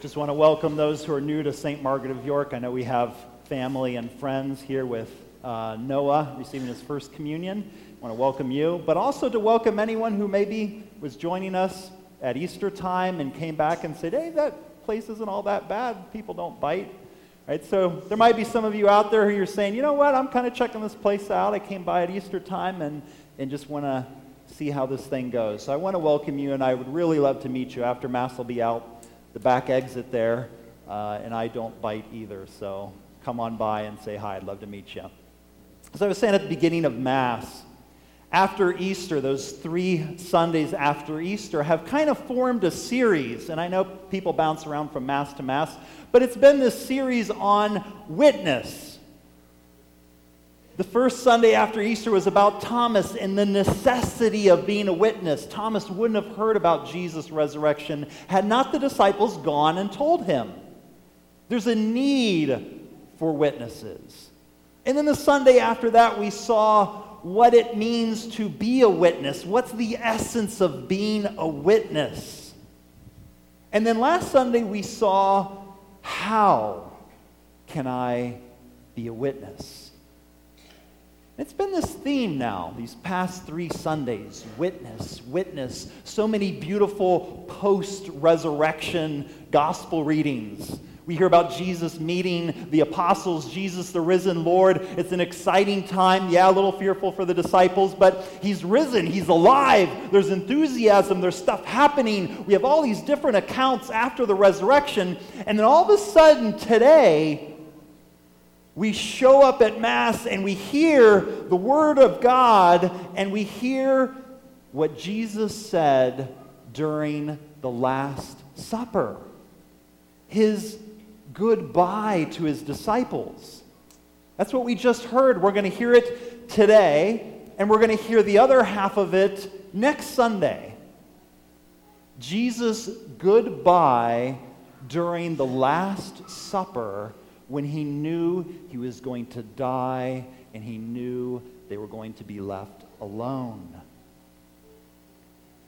Just want to welcome those who are new to St. Margaret of York. I know we have family and friends here with uh, Noah receiving his first communion. I want to welcome you, but also to welcome anyone who maybe was joining us at Easter time and came back and said, hey, that place isn't all that bad. People don't bite. Right? So there might be some of you out there who you're saying, you know what, I'm kind of checking this place out. I came by at Easter time and, and just want to see how this thing goes. So I want to welcome you, and I would really love to meet you. After Mass will be out the back exit there, uh, and I don't bite either. So come on by and say hi. I'd love to meet you. As I was saying at the beginning of Mass, after Easter, those three Sundays after Easter, have kind of formed a series. And I know people bounce around from Mass to Mass, but it's been this series on witness. The first Sunday after Easter was about Thomas and the necessity of being a witness. Thomas wouldn't have heard about Jesus' resurrection had not the disciples gone and told him. There's a need for witnesses. And then the Sunday after that, we saw what it means to be a witness. What's the essence of being a witness? And then last Sunday, we saw how can I be a witness? It's been this theme now, these past three Sundays witness, witness. So many beautiful post resurrection gospel readings. We hear about Jesus meeting the apostles, Jesus the risen Lord. It's an exciting time. Yeah, a little fearful for the disciples, but he's risen, he's alive. There's enthusiasm, there's stuff happening. We have all these different accounts after the resurrection. And then all of a sudden, today, we show up at Mass and we hear the Word of God and we hear what Jesus said during the Last Supper his goodbye to his disciples. That's what we just heard. We're going to hear it today, and we're going to hear the other half of it next Sunday. Jesus' goodbye during the Last Supper when he knew he was going to die and he knew they were going to be left alone.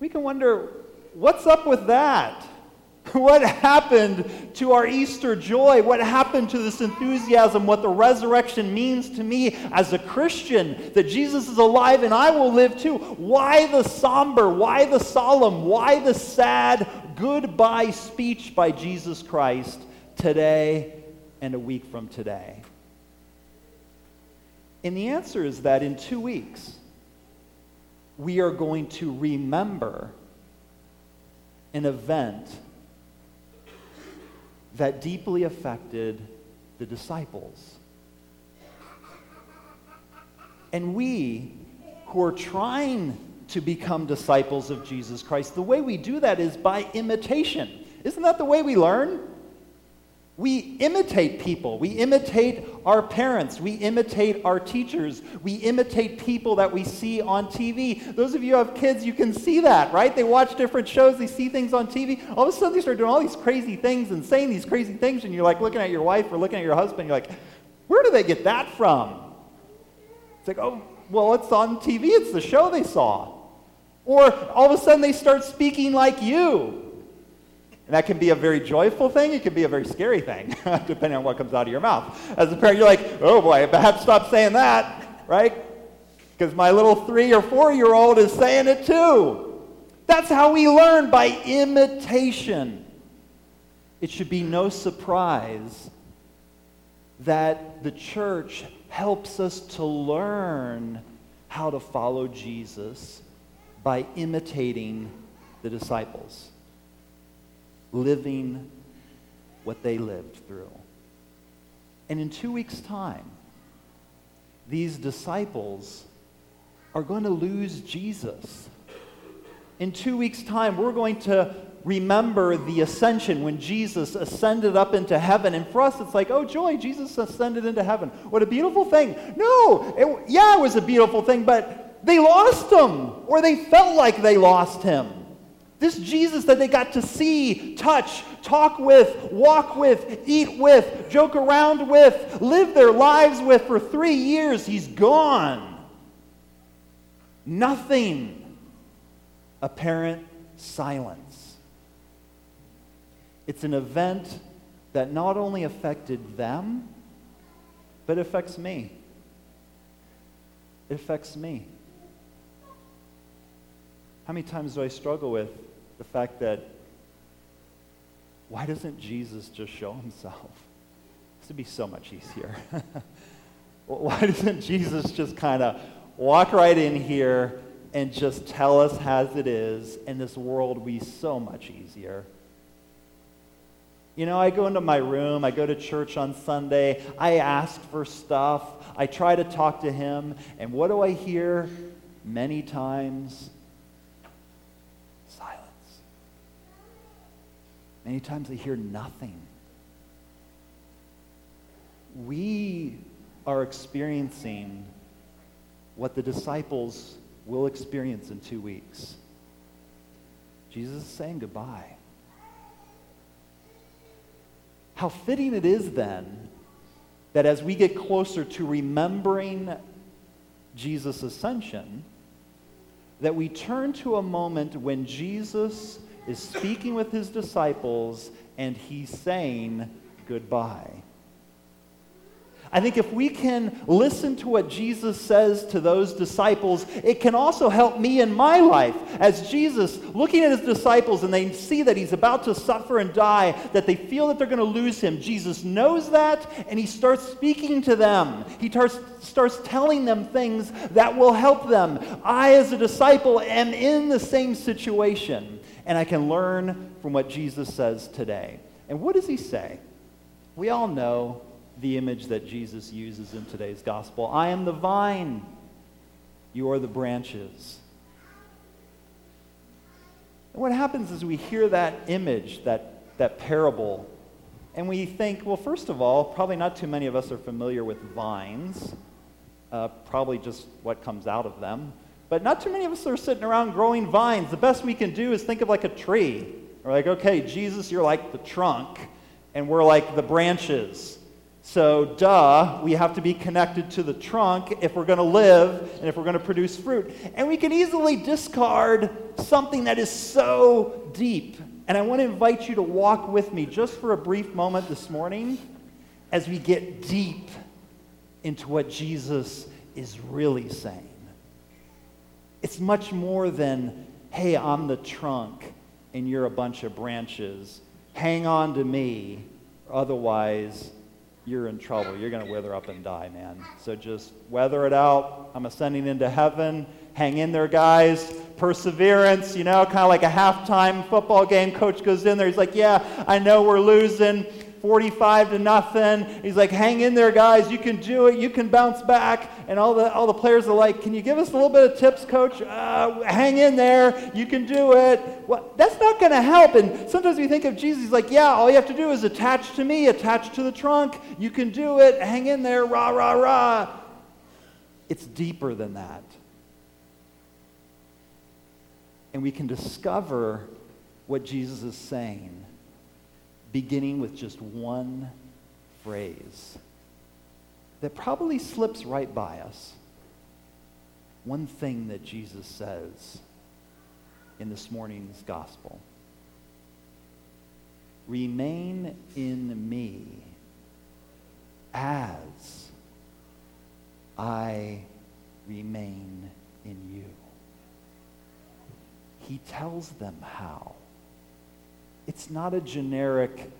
We can wonder what's up with that? What happened to our Easter joy? What happened to this enthusiasm? What the resurrection means to me as a Christian? That Jesus is alive and I will live too. Why the somber? Why the solemn? Why the sad goodbye speech by Jesus Christ today and a week from today? And the answer is that in two weeks, we are going to remember an event that deeply affected the disciples. And we who are trying to become disciples of Jesus Christ, the way we do that is by imitation. Isn't that the way we learn? We imitate people. We imitate our parents. We imitate our teachers. We imitate people that we see on TV. Those of you who have kids, you can see that, right? They watch different shows, they see things on TV. All of a sudden, they start doing all these crazy things and saying these crazy things, and you're like looking at your wife or looking at your husband, you're like, where do they get that from? It's like, oh, well, it's on TV. It's the show they saw. Or all of a sudden, they start speaking like you. And that can be a very joyful thing. It can be a very scary thing, depending on what comes out of your mouth. As a parent, you're like, oh boy, I have to stop saying that, right? Because my little three or four year old is saying it too. That's how we learn by imitation. It should be no surprise that the church helps us to learn how to follow Jesus by imitating the disciples living what they lived through. And in two weeks' time, these disciples are going to lose Jesus. In two weeks' time, we're going to remember the ascension when Jesus ascended up into heaven. And for us, it's like, oh, joy, Jesus ascended into heaven. What a beautiful thing. No, it, yeah, it was a beautiful thing, but they lost him, or they felt like they lost him. This Jesus that they got to see, touch, talk with, walk with, eat with, joke around with, live their lives with for three years, he's gone. Nothing. Apparent silence. It's an event that not only affected them, but affects me. It affects me. How many times do I struggle with the fact that why doesn't Jesus just show himself? This would be so much easier. why doesn't Jesus just kind of walk right in here and just tell us as it is, and this world will be so much easier? You know, I go into my room, I go to church on Sunday, I ask for stuff, I try to talk to him, and what do I hear many times? Silence. Many times they hear nothing. We are experiencing what the disciples will experience in two weeks. Jesus is saying goodbye. How fitting it is then that as we get closer to remembering Jesus' ascension, that we turn to a moment when Jesus is speaking with his disciples and he's saying goodbye. I think if we can listen to what Jesus says to those disciples, it can also help me in my life. As Jesus, looking at his disciples and they see that he's about to suffer and die, that they feel that they're going to lose him, Jesus knows that and he starts speaking to them. He starts, starts telling them things that will help them. I, as a disciple, am in the same situation and I can learn from what Jesus says today. And what does he say? We all know the image that Jesus uses in today's gospel. I am the vine, you are the branches. And what happens is we hear that image, that, that parable, and we think, well, first of all, probably not too many of us are familiar with vines, uh, probably just what comes out of them. But not too many of us are sitting around growing vines. The best we can do is think of like a tree. We're like, okay, Jesus, you're like the trunk, and we're like the branches. So, duh, we have to be connected to the trunk if we're going to live and if we're going to produce fruit. And we can easily discard something that is so deep. And I want to invite you to walk with me just for a brief moment this morning as we get deep into what Jesus is really saying. It's much more than, hey, I'm the trunk and you're a bunch of branches. Hang on to me, otherwise, you're in trouble. You're going to wither up and die, man. So just weather it out. I'm ascending into heaven. Hang in there, guys. Perseverance, you know, kind of like a halftime football game. Coach goes in there. He's like, Yeah, I know we're losing. 45 to nothing. He's like, hang in there, guys. You can do it. You can bounce back. And all the, all the players are like, can you give us a little bit of tips, coach? Uh, hang in there. You can do it. Well, that's not going to help. And sometimes we think of Jesus, he's like, yeah, all you have to do is attach to me, attach to the trunk. You can do it. Hang in there. Rah, rah, rah. It's deeper than that. And we can discover what Jesus is saying beginning with just one phrase that probably slips right by us. One thing that Jesus says in this morning's gospel Remain in me as I remain in you. He tells them how. It's not a generic,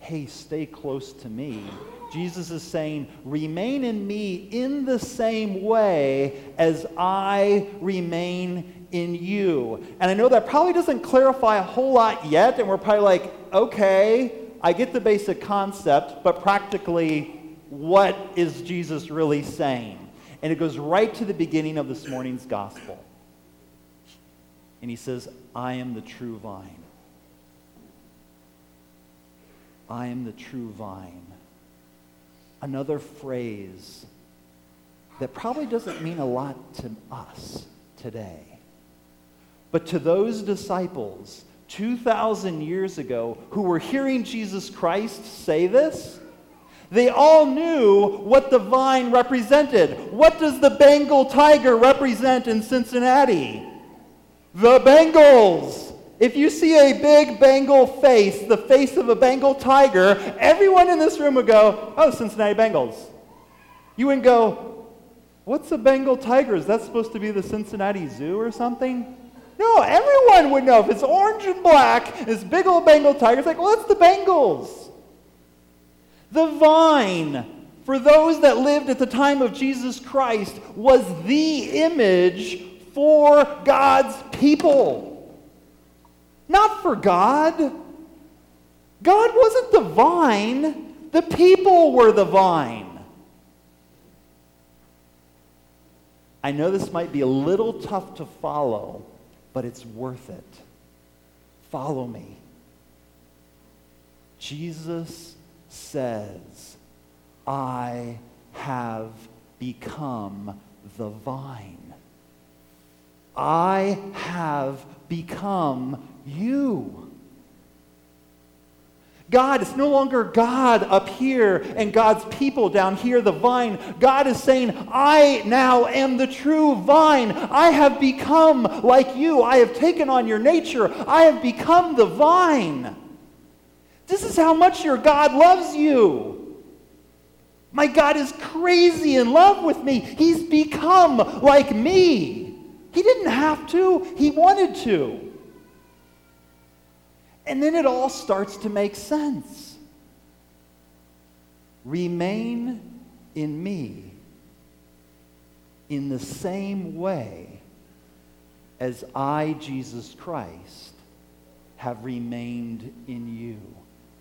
hey, stay close to me. Jesus is saying, remain in me in the same way as I remain in you. And I know that probably doesn't clarify a whole lot yet, and we're probably like, okay, I get the basic concept, but practically, what is Jesus really saying? And it goes right to the beginning of this morning's gospel. And he says, I am the true vine. I am the true vine. Another phrase that probably doesn't mean a lot to us today. But to those disciples 2,000 years ago who were hearing Jesus Christ say this, they all knew what the vine represented. What does the Bengal tiger represent in Cincinnati? The Bengals. If you see a big Bengal face, the face of a Bengal tiger, everyone in this room would go, oh, Cincinnati Bengals. You wouldn't go, what's a Bengal tiger? Is that supposed to be the Cincinnati Zoo or something? No, everyone would know. If it's orange and black, this big old Bengal tiger, it's like, well, that's the Bengals. The vine, for those that lived at the time of Jesus Christ, was the image for God's people. Not for God. God wasn't the vine, the people were the vine. I know this might be a little tough to follow, but it's worth it. Follow me. Jesus says, I have become the vine. I have become you. God is no longer God up here and God's people down here, the vine. God is saying, I now am the true vine. I have become like you. I have taken on your nature. I have become the vine. This is how much your God loves you. My God is crazy in love with me. He's become like me. He didn't have to, he wanted to. And then it all starts to make sense. Remain in me in the same way as I, Jesus Christ, have remained in you.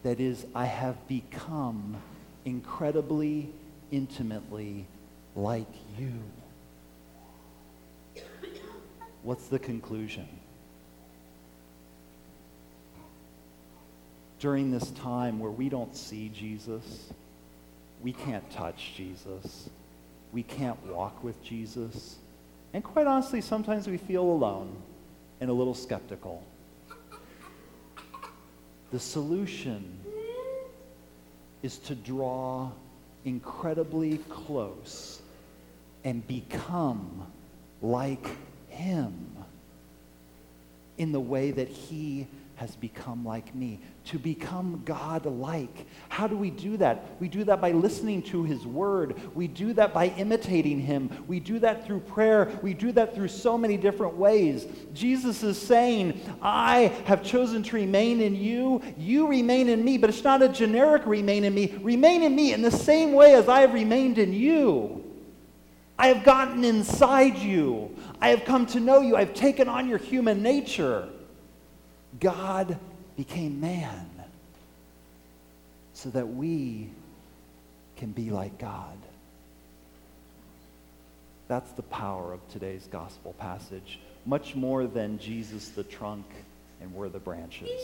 That is, I have become incredibly, intimately like you. What's the conclusion? During this time where we don't see Jesus, we can't touch Jesus, we can't walk with Jesus, and quite honestly, sometimes we feel alone and a little skeptical. The solution is to draw incredibly close and become like Him in the way that He has become like me, to become God like. How do we do that? We do that by listening to His Word. We do that by imitating Him. We do that through prayer. We do that through so many different ways. Jesus is saying, I have chosen to remain in you. You remain in me, but it's not a generic remain in me. Remain in me in the same way as I have remained in you. I have gotten inside you. I have come to know you. I've taken on your human nature. God became man so that we can be like God. That's the power of today's gospel passage, much more than Jesus the trunk and we're the branches.